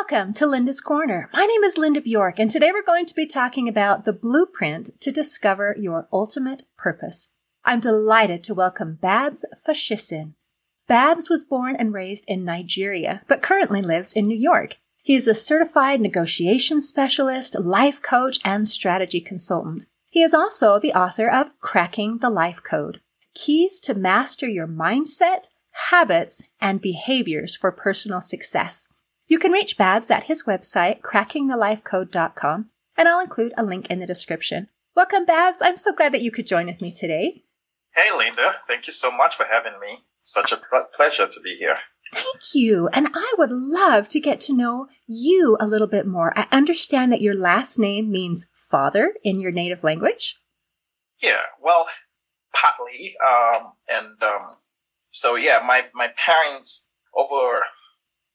Welcome to Linda's Corner. My name is Linda Bjork, and today we're going to be talking about the blueprint to discover your ultimate purpose. I'm delighted to welcome Babs Fashisin. Babs was born and raised in Nigeria, but currently lives in New York. He is a certified negotiation specialist, life coach, and strategy consultant. He is also the author of Cracking the Life Code Keys to Master Your Mindset, Habits, and Behaviors for Personal Success. You can reach Babs at his website, crackingthelifecode.com, and I'll include a link in the description. Welcome, Babs. I'm so glad that you could join with me today. Hey, Linda. Thank you so much for having me. Such a pleasure to be here. Thank you. And I would love to get to know you a little bit more. I understand that your last name means father in your native language. Yeah, well, partly. Um, and um, so, yeah, my, my parents over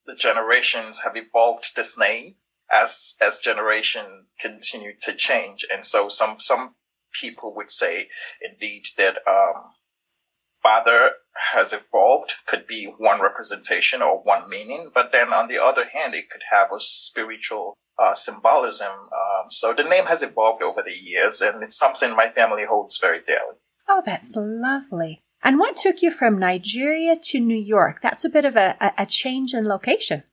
the generations have evolved this name as as generation continued to change, and so some some people would say indeed that um, father has evolved could be one representation or one meaning, but then on the other hand, it could have a spiritual uh, symbolism. Um, so the name has evolved over the years, and it's something my family holds very dearly. Oh, that's lovely. And what took you from Nigeria to New York? That's a bit of a, a change in location.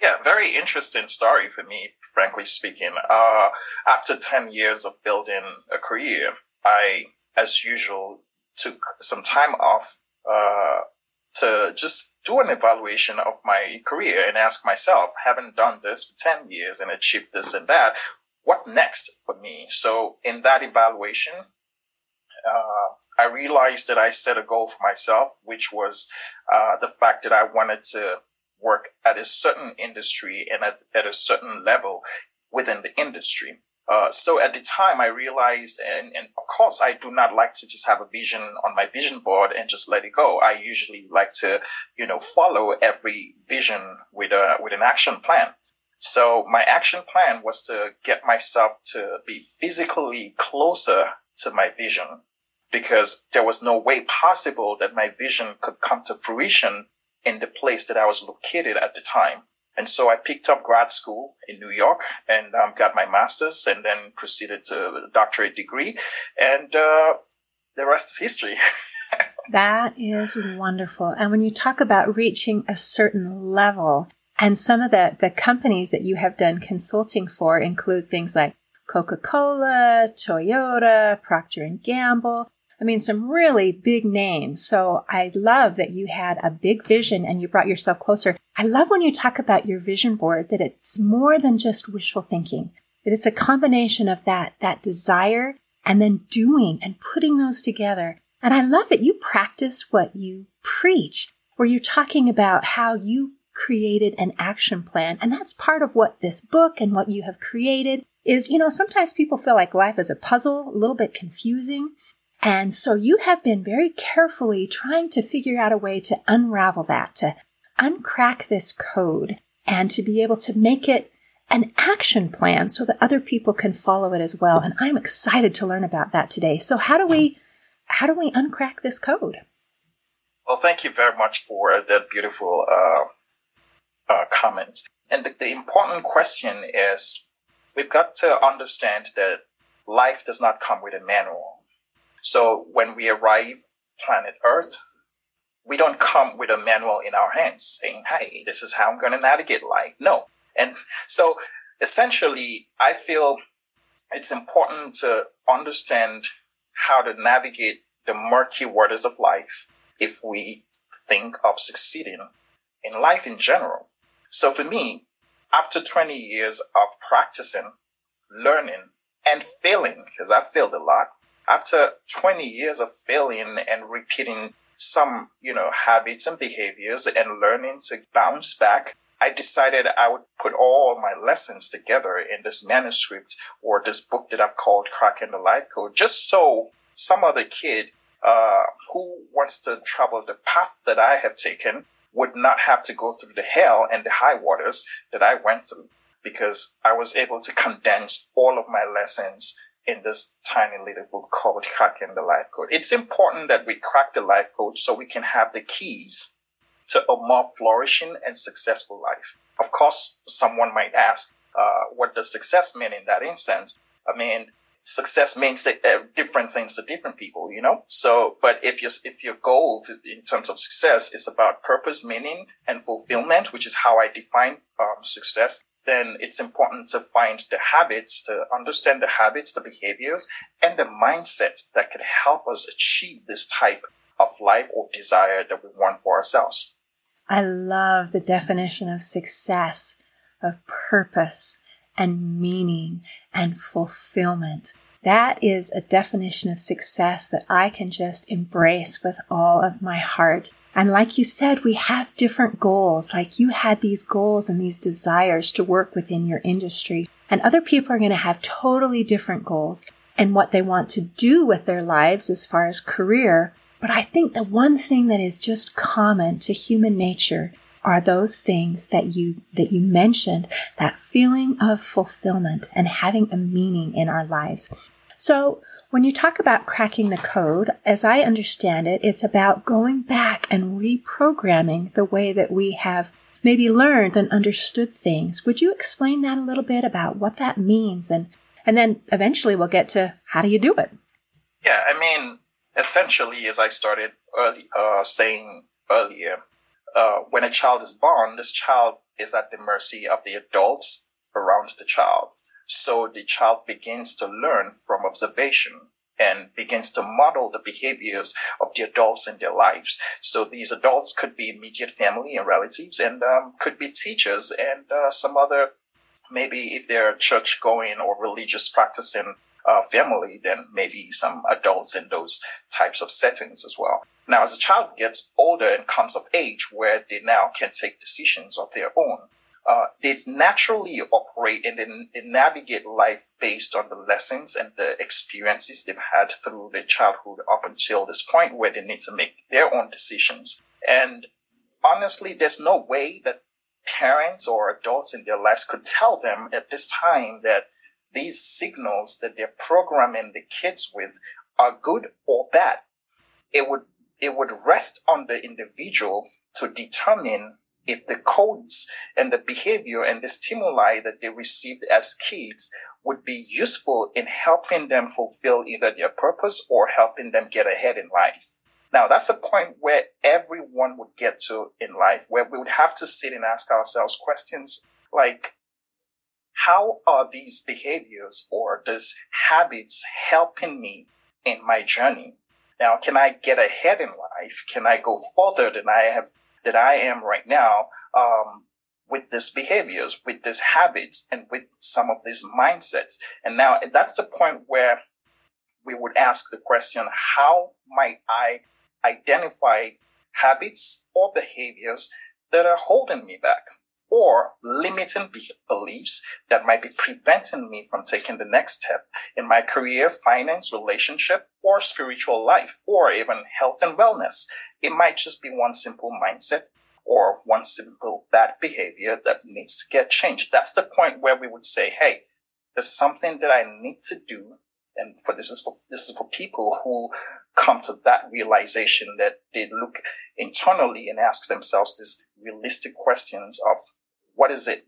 Yeah, very interesting story for me, frankly speaking. Uh, after 10 years of building a career, I, as usual, took some time off uh, to just do an evaluation of my career and ask myself, having done this for 10 years and achieved this and that, what next for me? So in that evaluation, uh, I realized that I set a goal for myself, which was uh, the fact that I wanted to work at a certain industry and at, at a certain level within the industry. Uh, so at the time I realized, and, and of course I do not like to just have a vision on my vision board and just let it go. I usually like to, you know, follow every vision with a, with an action plan. So my action plan was to get myself to be physically closer to my vision because there was no way possible that my vision could come to fruition in the place that I was located at the time. And so I picked up grad school in New York and um, got my master's and then proceeded to a doctorate degree. And uh, the rest is history. that is wonderful. And when you talk about reaching a certain level, and some of the, the companies that you have done consulting for include things like Coca-Cola, Toyota, Procter & Gamble. I mean, some really big names. So I love that you had a big vision and you brought yourself closer. I love when you talk about your vision board that it's more than just wishful thinking, that it's a combination of that, that desire and then doing and putting those together. And I love that you practice what you preach, where you're talking about how you created an action plan. And that's part of what this book and what you have created is, you know, sometimes people feel like life is a puzzle, a little bit confusing. And so you have been very carefully trying to figure out a way to unravel that, to uncrack this code and to be able to make it an action plan so that other people can follow it as well. And I'm excited to learn about that today. So how do we how do we uncrack this code? Well, thank you very much for that beautiful uh, uh, comment. And the, the important question is, we've got to understand that life does not come with a manual so when we arrive planet Earth, we don't come with a manual in our hands saying, Hey, this is how I'm going to navigate life. No. And so essentially, I feel it's important to understand how to navigate the murky waters of life if we think of succeeding in life in general. So for me, after 20 years of practicing, learning, and failing, because I've failed a lot, after 20 years of failing and repeating some, you know, habits and behaviors and learning to bounce back, I decided I would put all my lessons together in this manuscript or this book that I've called Cracking the Life Code, just so some other kid uh, who wants to travel the path that I have taken would not have to go through the hell and the high waters that I went through because I was able to condense all of my lessons in this tiny little book called Cracking the Life Code. It's important that we crack the life code so we can have the keys to a more flourishing and successful life. Of course, someone might ask, uh, what does success mean in that instance? I mean, success means uh, different things to different people, you know? So, but if your, if your goal in terms of success is about purpose, meaning and fulfillment, which is how I define um, success, then it's important to find the habits, to understand the habits, the behaviors, and the mindset that could help us achieve this type of life or desire that we want for ourselves. I love the definition of success, of purpose and meaning and fulfillment. That is a definition of success that I can just embrace with all of my heart. And like you said, we have different goals. Like you had these goals and these desires to work within your industry. And other people are going to have totally different goals and what they want to do with their lives as far as career. But I think the one thing that is just common to human nature are those things that you that you mentioned that feeling of fulfillment and having a meaning in our lives so when you talk about cracking the code, as I understand it, it's about going back and reprogramming the way that we have maybe learned and understood things. Would you explain that a little bit about what that means? And, and then eventually we'll get to how do you do it? Yeah, I mean, essentially, as I started early, uh, saying earlier, uh, when a child is born, this child is at the mercy of the adults around the child. So the child begins to learn from observation and begins to model the behaviors of the adults in their lives. So these adults could be immediate family and relatives and um, could be teachers and uh, some other, maybe if they're church going or religious practicing uh, family, then maybe some adults in those types of settings as well. Now, as a child gets older and comes of age where they now can take decisions of their own, uh, they naturally operate and they navigate life based on the lessons and the experiences they've had through their childhood up until this point where they need to make their own decisions. And honestly, there's no way that parents or adults in their lives could tell them at this time that these signals that they're programming the kids with are good or bad. It would, it would rest on the individual to determine if the codes and the behavior and the stimuli that they received as kids would be useful in helping them fulfill either their purpose or helping them get ahead in life. Now, that's a point where everyone would get to in life, where we would have to sit and ask ourselves questions like, how are these behaviors or these habits helping me in my journey? Now, can I get ahead in life? Can I go further than I have that I am right now, um, with these behaviors, with these habits, and with some of these mindsets. And now that's the point where we would ask the question, how might I identify habits or behaviors that are holding me back? or limiting beliefs that might be preventing me from taking the next step in my career, finance, relationship, or spiritual life, or even health and wellness. It might just be one simple mindset or one simple bad behavior that needs to get changed. That's the point where we would say, Hey, there's something that I need to do. And for this is for, this is for people who come to that realization that they look internally and ask themselves these realistic questions of what is it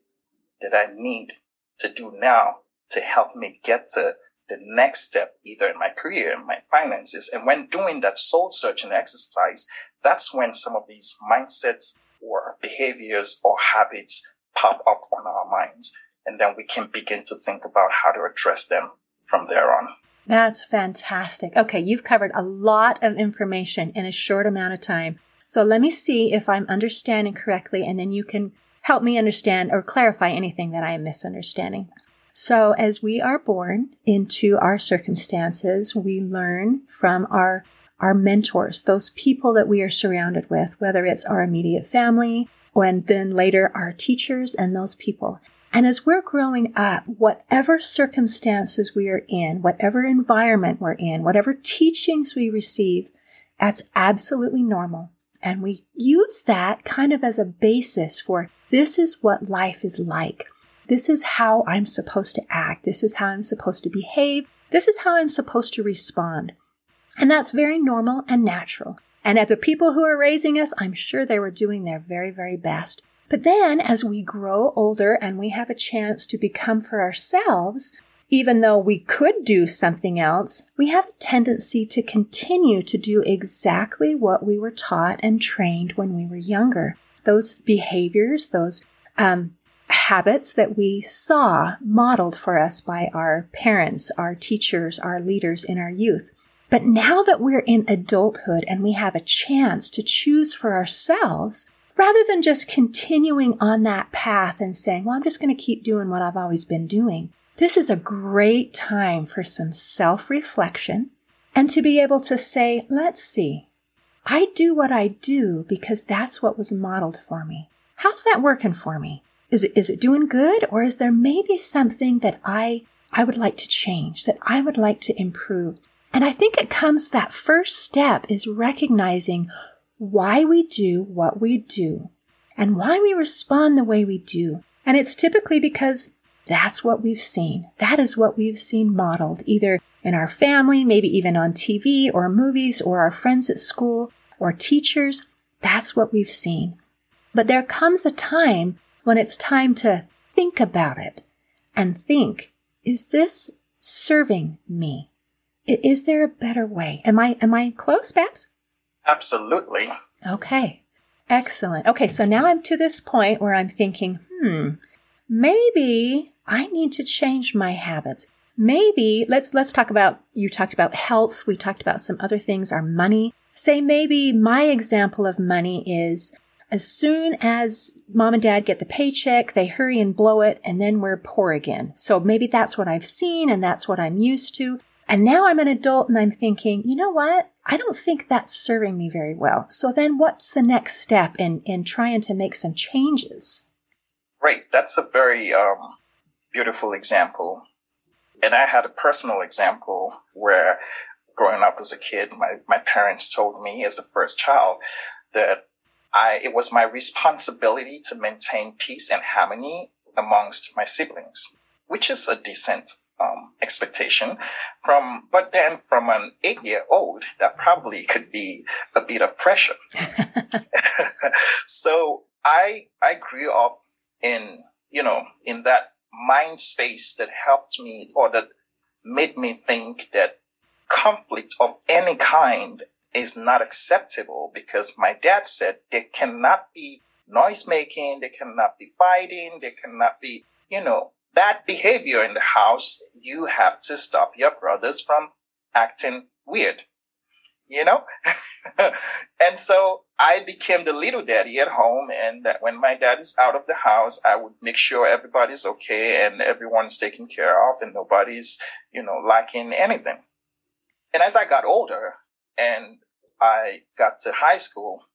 that I need to do now to help me get to the next step, either in my career, in my finances. And when doing that soul searching exercise, that's when some of these mindsets or behaviors or habits pop up on our minds. And then we can begin to think about how to address them from there on. That's fantastic. Okay, you've covered a lot of information in a short amount of time. So let me see if I'm understanding correctly, and then you can help me understand or clarify anything that I am misunderstanding. So, as we are born into our circumstances, we learn from our our mentors, those people that we are surrounded with, whether it's our immediate family, and then later our teachers and those people. And as we're growing up, whatever circumstances we are in, whatever environment we're in, whatever teachings we receive, that's absolutely normal. And we use that kind of as a basis for this is what life is like. This is how I'm supposed to act. This is how I'm supposed to behave. This is how I'm supposed to respond. And that's very normal and natural. And at the people who are raising us, I'm sure they were doing their very, very best. But then as we grow older and we have a chance to become for ourselves, even though we could do something else, we have a tendency to continue to do exactly what we were taught and trained when we were younger. Those behaviors, those um, habits that we saw modeled for us by our parents, our teachers, our leaders in our youth. But now that we're in adulthood and we have a chance to choose for ourselves, rather than just continuing on that path and saying, well, I'm just going to keep doing what I've always been doing, this is a great time for some self reflection and to be able to say, let's see, I do what I do because that's what was modeled for me. How's that working for me? Is it, is it doing good or is there maybe something that I, I would like to change, that I would like to improve? And I think it comes that first step is recognizing why we do what we do and why we respond the way we do. And it's typically because that's what we've seen. That is what we've seen modeled either in our family, maybe even on TV or movies or our friends at school or teachers. That's what we've seen. But there comes a time when it's time to think about it and think, is this serving me? Is there a better way? Am I, am I close, Babs? Absolutely. Okay. Excellent. Okay. So now I'm to this point where I'm thinking, hmm, maybe I need to change my habits. Maybe let's let's talk about you talked about health, we talked about some other things, our money. Say maybe my example of money is as soon as mom and dad get the paycheck, they hurry and blow it and then we're poor again. So maybe that's what I've seen and that's what I'm used to. And now I'm an adult and I'm thinking, you know what? I don't think that's serving me very well. So then what's the next step in, in trying to make some changes? Right. That's a very um, beautiful example. And I had a personal example where growing up as a kid, my, my parents told me as the first child that I, it was my responsibility to maintain peace and harmony amongst my siblings, which is a decent um, expectation from, but then from an eight year old, that probably could be a bit of pressure. so I, I grew up in, you know, in that mind space that helped me or that made me think that conflict of any kind is not acceptable because my dad said there cannot be noise making, there cannot be fighting, there cannot be, you know, bad behavior in the house. You have to stop your brothers from acting weird, you know? and so I became the little daddy at home. And when my dad is out of the house, I would make sure everybody's okay and everyone's taken care of and nobody's, you know, lacking anything. And as I got older and I got to high school,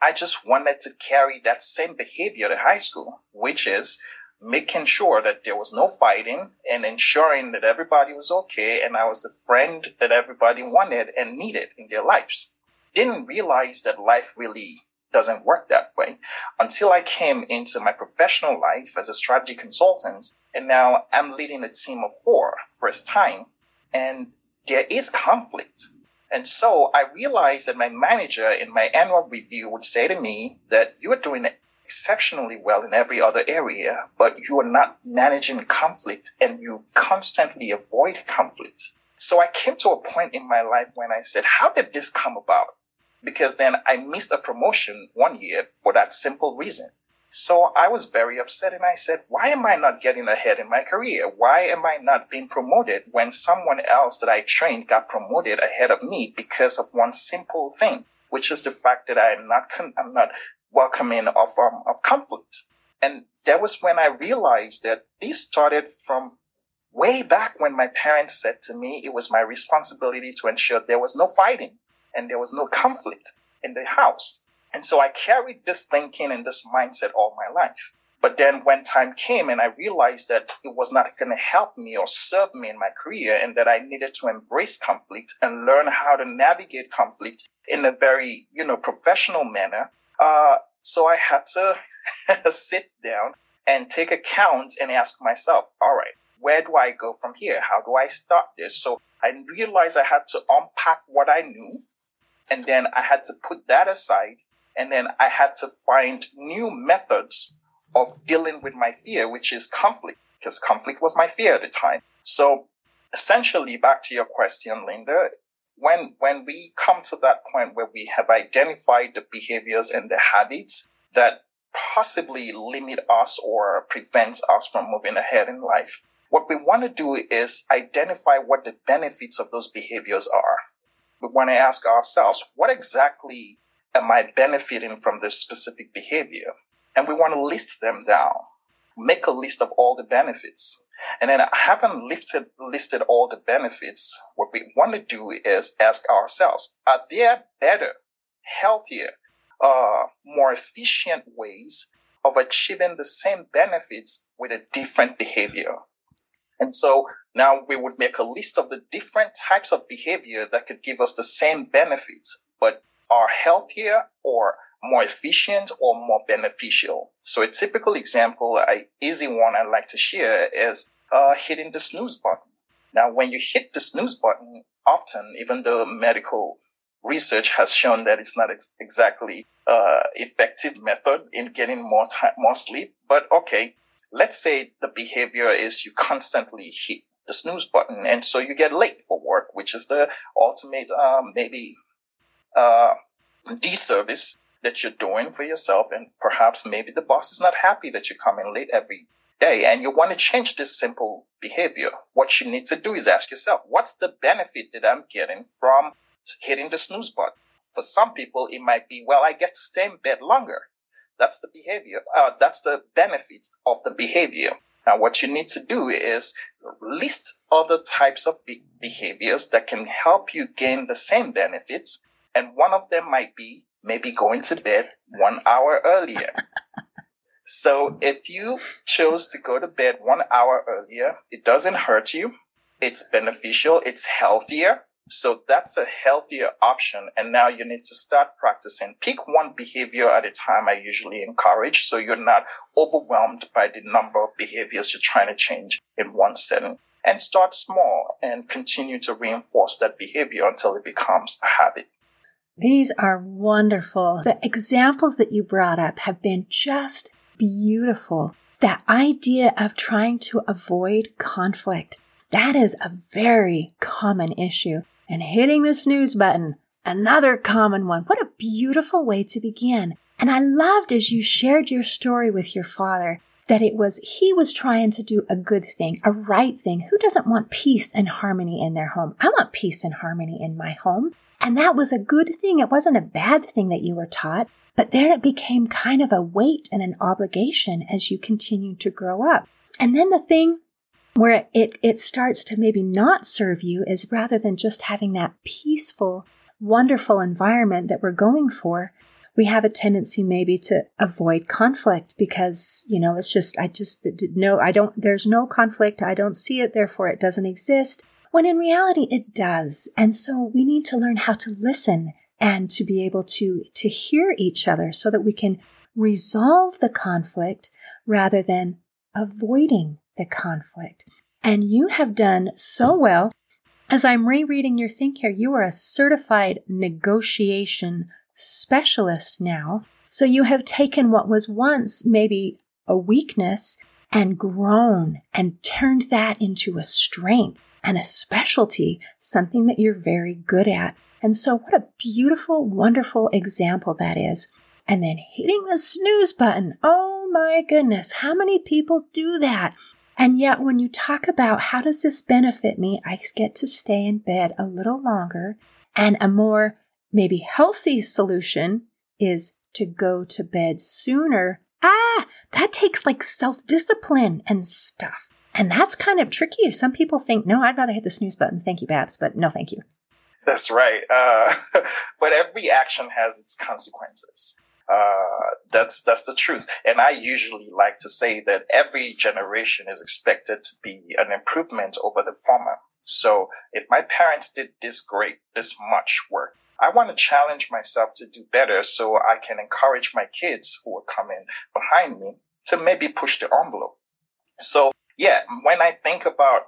I just wanted to carry that same behavior to high school, which is making sure that there was no fighting and ensuring that everybody was okay and I was the friend that everybody wanted and needed in their lives didn't realize that life really doesn't work that way until I came into my professional life as a strategy consultant. And now I'm leading a team of four first time and there is conflict. And so I realized that my manager in my annual review would say to me that you are doing exceptionally well in every other area, but you are not managing conflict and you constantly avoid conflict. So I came to a point in my life when I said, how did this come about? because then I missed a promotion one year for that simple reason. So I was very upset and I said, why am I not getting ahead in my career? Why am I not being promoted when someone else that I trained got promoted ahead of me because of one simple thing, which is the fact that I am not, con- I'm not welcoming of, um, of conflict. And that was when I realized that this started from way back when my parents said to me, it was my responsibility to ensure there was no fighting and there was no conflict in the house. And so I carried this thinking and this mindset all my life. But then when time came and I realized that it was not going to help me or serve me in my career and that I needed to embrace conflict and learn how to navigate conflict in a very, you know, professional manner. Uh, so I had to sit down and take account and ask myself, all right, where do I go from here? How do I start this? So I realized I had to unpack what I knew And then I had to put that aside. And then I had to find new methods of dealing with my fear, which is conflict, because conflict was my fear at the time. So essentially, back to your question, Linda, when, when we come to that point where we have identified the behaviors and the habits that possibly limit us or prevent us from moving ahead in life, what we want to do is identify what the benefits of those behaviors are. We want to ask ourselves, what exactly am I benefiting from this specific behavior? And we want to list them down, make a list of all the benefits. And then having lifted, listed all the benefits, what we want to do is ask ourselves, are there better, healthier, uh, more efficient ways of achieving the same benefits with a different behavior? And so now we would make a list of the different types of behavior that could give us the same benefits, but are healthier or more efficient or more beneficial. So a typical example, a easy one I'd like to share is uh, hitting the snooze button. Now, when you hit the snooze button, often, even though medical research has shown that it's not ex- exactly uh, effective method in getting more time, more sleep, but okay, let's say the behavior is you constantly hit the snooze button and so you get late for work, which is the ultimate, um, maybe, uh, disservice that you're doing for yourself. And perhaps maybe the boss is not happy that you come in late every day and you want to change this simple behavior. What you need to do is ask yourself, what's the benefit that I'm getting from hitting the snooze button? For some people, it might be, well, I get to stay in bed longer. That's the behavior. Uh, that's the benefit of the behavior. Now, what you need to do is list other types of be- behaviors that can help you gain the same benefits. And one of them might be maybe going to bed one hour earlier. so if you chose to go to bed one hour earlier, it doesn't hurt you. It's beneficial. It's healthier. So that's a healthier option. And now you need to start practicing. Pick one behavior at a time. I usually encourage. So you're not overwhelmed by the number of behaviors you're trying to change in one setting and start small and continue to reinforce that behavior until it becomes a habit. These are wonderful. The examples that you brought up have been just beautiful. That idea of trying to avoid conflict. That is a very common issue and hitting the snooze button. Another common one. What a beautiful way to begin. And I loved as you shared your story with your father that it was he was trying to do a good thing, a right thing. Who doesn't want peace and harmony in their home? I want peace and harmony in my home. And that was a good thing. It wasn't a bad thing that you were taught, but then it became kind of a weight and an obligation as you continued to grow up. And then the thing where it, it starts to maybe not serve you is rather than just having that peaceful, wonderful environment that we're going for, we have a tendency maybe to avoid conflict because, you know, it's just, I just, no, I don't, there's no conflict. I don't see it. Therefore, it doesn't exist. When in reality, it does. And so we need to learn how to listen and to be able to, to hear each other so that we can resolve the conflict rather than avoiding the conflict. And you have done so well. As I'm rereading your thing here, you are a certified negotiation specialist now. So you have taken what was once maybe a weakness and grown and turned that into a strength and a specialty, something that you're very good at. And so what a beautiful, wonderful example that is. And then hitting the snooze button. Oh my goodness. How many people do that? And yet, when you talk about how does this benefit me, I get to stay in bed a little longer. And a more maybe healthy solution is to go to bed sooner. Ah, that takes like self discipline and stuff. And that's kind of tricky. Some people think, no, I'd rather hit the snooze button. Thank you, Babs, but no, thank you. That's right. Uh, but every action has its consequences. Uh, that's that's the truth. And I usually like to say that every generation is expected to be an improvement over the former. So if my parents did this great, this much work, I want to challenge myself to do better so I can encourage my kids who are coming behind me to maybe push the envelope. So yeah, when I think about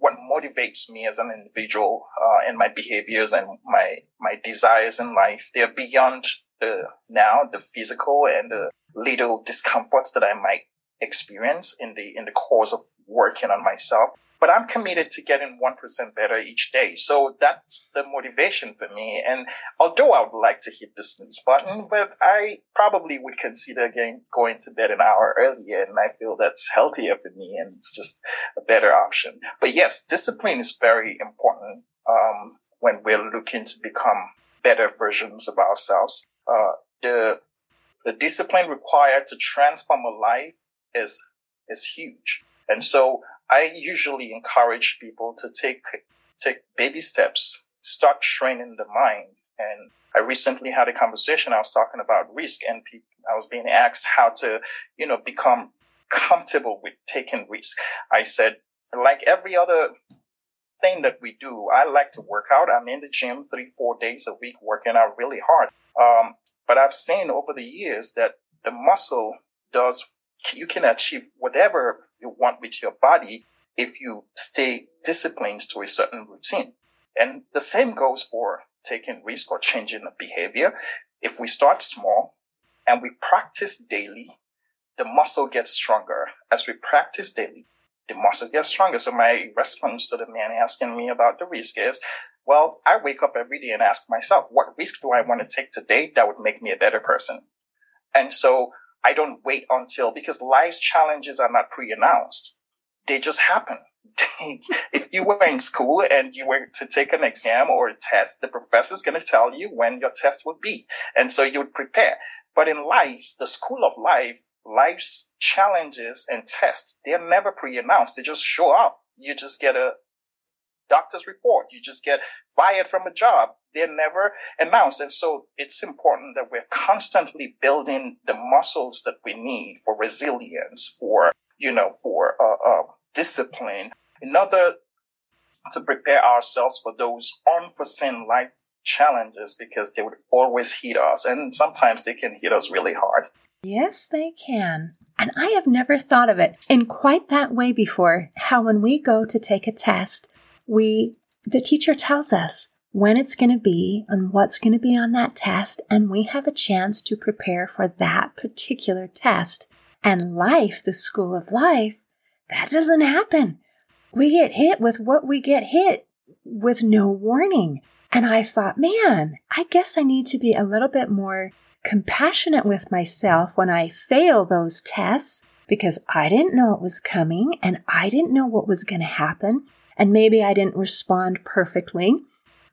what motivates me as an individual uh, and my behaviors and my my desires in life. They're beyond the now the physical and the little discomforts that I might experience in the in the course of working on myself but I'm committed to getting 1% better each day. So that's the motivation for me. And although I would like to hit the snooze button, but I probably would consider again going to bed an hour earlier. And I feel that's healthier for me and it's just a better option. But yes, discipline is very important, um, when we're looking to become better versions of ourselves. Uh, the, the discipline required to transform a life is, is huge. And so I usually encourage people to take take baby steps, start training the mind. And I recently had a conversation. I was talking about risk, and pe- I was being asked how to, you know, become comfortable with taking risk. I said, like every other thing that we do, I like to work out. I'm in the gym three, four days a week, working out really hard. Um, but I've seen over the years that the muscle does you can achieve whatever you want with your body if you stay disciplined to a certain routine. And the same goes for taking risk or changing a behavior. If we start small and we practice daily, the muscle gets stronger. As we practice daily, the muscle gets stronger. So my response to the man asking me about the risk is, well, I wake up every day and ask myself, what risk do I want to take today that would make me a better person? And so I don't wait until because life's challenges are not pre-announced. They just happen. if you were in school and you were to take an exam or a test, the professor's going to tell you when your test would be. And so you would prepare. But in life, the school of life, life's challenges and tests, they're never pre-announced. They just show up. You just get a doctor's report. You just get fired from a job. They're never announced. And so it's important that we're constantly building the muscles that we need for resilience, for, you know, for uh, uh, discipline. Another to prepare ourselves for those unforeseen life challenges because they would always hit us. And sometimes they can hit us really hard. Yes, they can. And I have never thought of it in quite that way before. How when we go to take a test, we, the teacher tells us when it's going to be and what's going to be on that test, and we have a chance to prepare for that particular test. And life, the school of life, that doesn't happen. We get hit with what we get hit with no warning. And I thought, man, I guess I need to be a little bit more compassionate with myself when I fail those tests because I didn't know it was coming and I didn't know what was going to happen. And maybe I didn't respond perfectly,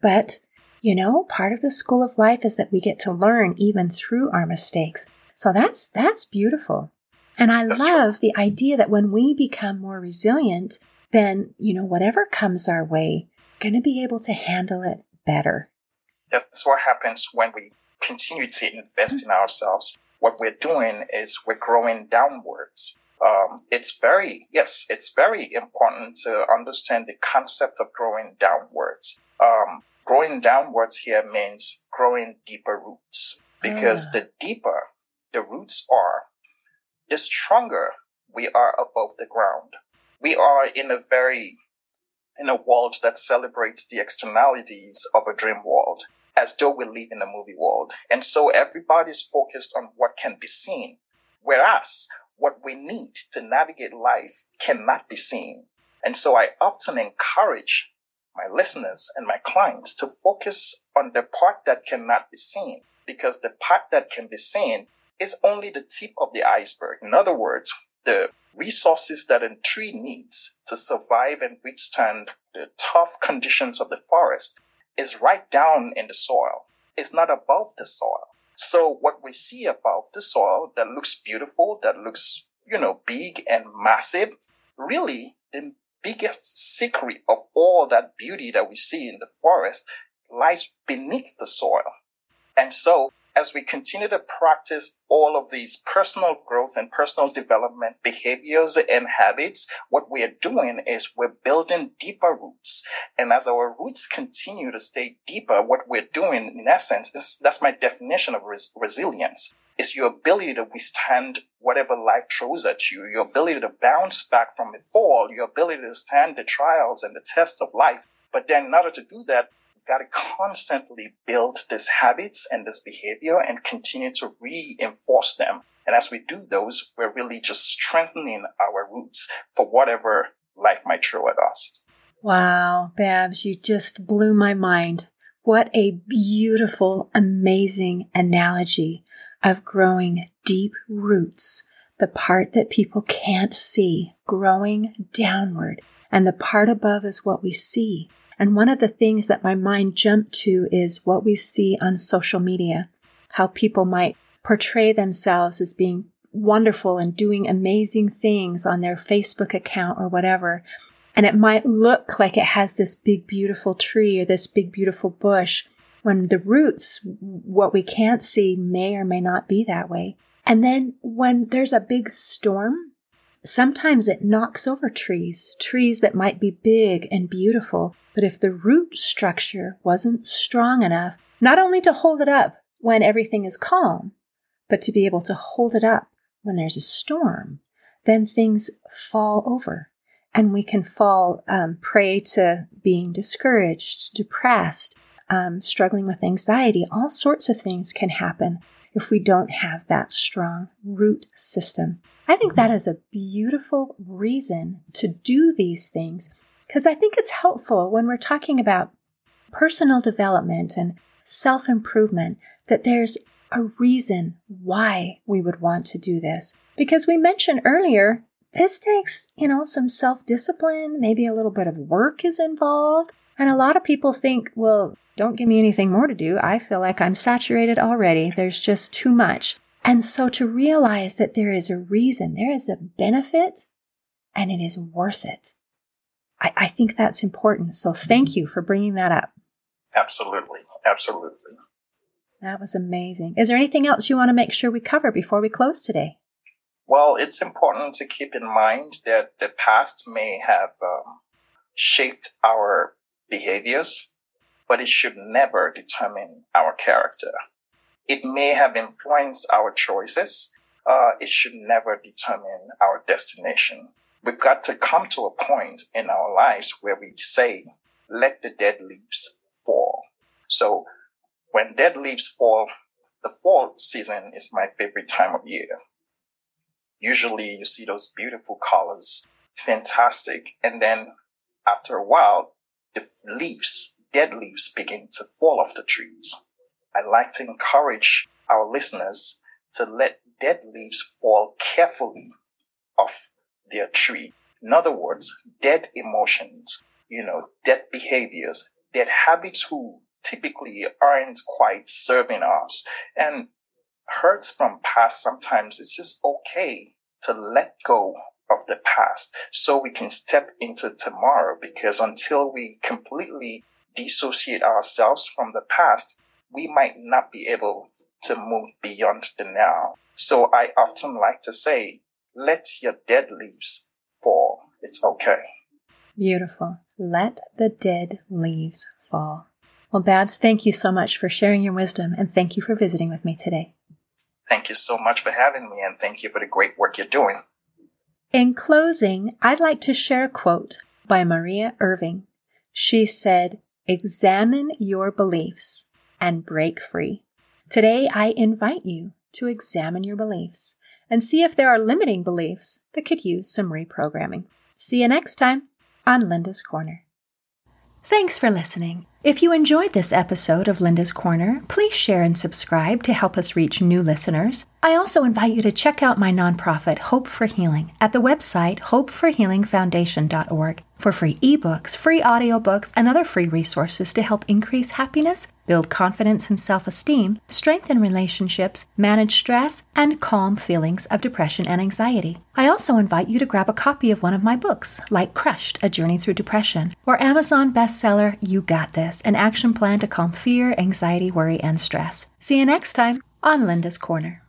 but you know, part of the school of life is that we get to learn even through our mistakes. So that's, that's beautiful. And I that's love true. the idea that when we become more resilient, then, you know, whatever comes our way, going to be able to handle it better. That's what happens when we continue to invest in ourselves. What we're doing is we're growing downwards um, it's very, yes, it's very important to understand the concept of growing downwards. Um, growing downwards here means growing deeper roots because mm. the deeper the roots are, the stronger we are above the ground. We are in a very, in a world that celebrates the externalities of a dream world as though we live in a movie world. And so everybody's focused on what can be seen. Whereas what we need to navigate life cannot be seen. And so I often encourage my listeners and my clients to focus on the part that cannot be seen because the part that can be seen is only the tip of the iceberg. In other words, the resources that a tree needs to survive and withstand the tough conditions of the forest is right down in the soil. It's not above the soil. So what we see above the soil that looks beautiful, that looks, you know, big and massive, really the biggest secret of all that beauty that we see in the forest lies beneath the soil. And so as we continue to practice all of these personal growth and personal development behaviors and habits, what we are doing is we're building deeper roots. And as our roots continue to stay deeper, what we're doing in essence is that's my definition of res- resilience. It's your ability to withstand whatever life throws at you, your ability to bounce back from a fall, your ability to stand the trials and the tests of life. But then in order to do that, you've got to constantly build these habits and this behavior and continue to reinforce them. And as we do those, we're really just strengthening our roots for whatever life might throw at us. Wow, Babs, you just blew my mind. What a beautiful, amazing analogy of growing deep roots, the part that people can't see, growing downward, and the part above is what we see. And one of the things that my mind jumped to is what we see on social media, how people might portray themselves as being wonderful and doing amazing things on their Facebook account or whatever. And it might look like it has this big, beautiful tree or this big, beautiful bush when the roots, what we can't see may or may not be that way. And then when there's a big storm, sometimes it knocks over trees, trees that might be big and beautiful. But if the root structure wasn't strong enough, not only to hold it up when everything is calm, but to be able to hold it up when there's a storm, then things fall over and we can fall um, prey to being discouraged, depressed, um, struggling with anxiety. All sorts of things can happen if we don't have that strong root system. I think that is a beautiful reason to do these things because I think it's helpful when we're talking about personal development and self improvement that there's a reason why we would want to do this. Because we mentioned earlier this takes, you know, some self discipline, maybe a little bit of work is involved. And a lot of people think, well, don't give me anything more to do. I feel like I'm saturated already. There's just too much. And so to realize that there is a reason, there is a benefit, and it is worth it. I, I think that's important. So thank you for bringing that up. Absolutely. Absolutely. That was amazing. Is there anything else you want to make sure we cover before we close today? Well, it's important to keep in mind that the past may have um, shaped our behaviors, but it should never determine our character. It may have influenced our choices. Uh, it should never determine our destination. We've got to come to a point in our lives where we say, let the dead leaves fall. So when dead leaves fall, the fall season is my favorite time of year usually you see those beautiful colors, fantastic. And then after a while, the leaves, dead leaves begin to fall off the trees. I like to encourage our listeners to let dead leaves fall carefully off their tree. In other words, dead emotions, you know, dead behaviors, dead habits who typically aren't quite serving us. And hurts from past, sometimes it's just okay to let go of the past so we can step into tomorrow because until we completely dissociate ourselves from the past, we might not be able to move beyond the now. So I often like to say, let your dead leaves fall. It's okay. Beautiful. Let the dead leaves fall. Well, Babs, thank you so much for sharing your wisdom and thank you for visiting with me today. Thank you so much for having me and thank you for the great work you're doing. In closing, I'd like to share a quote by Maria Irving. She said, Examine your beliefs and break free. Today, I invite you to examine your beliefs and see if there are limiting beliefs that could use some reprogramming. See you next time on Linda's Corner. Thanks for listening. If you enjoyed this episode of Linda's Corner, please share and subscribe to help us reach new listeners. I also invite you to check out my nonprofit, Hope for Healing, at the website hopeforhealingfoundation.org for free ebooks, free audiobooks, and other free resources to help increase happiness, build confidence and self esteem, strengthen relationships, manage stress, and calm feelings of depression and anxiety. I also invite you to grab a copy of one of my books, like Crushed A Journey Through Depression, or Amazon bestseller You Got This An Action Plan to Calm Fear, Anxiety, Worry, and Stress. See you next time on Linda's Corner.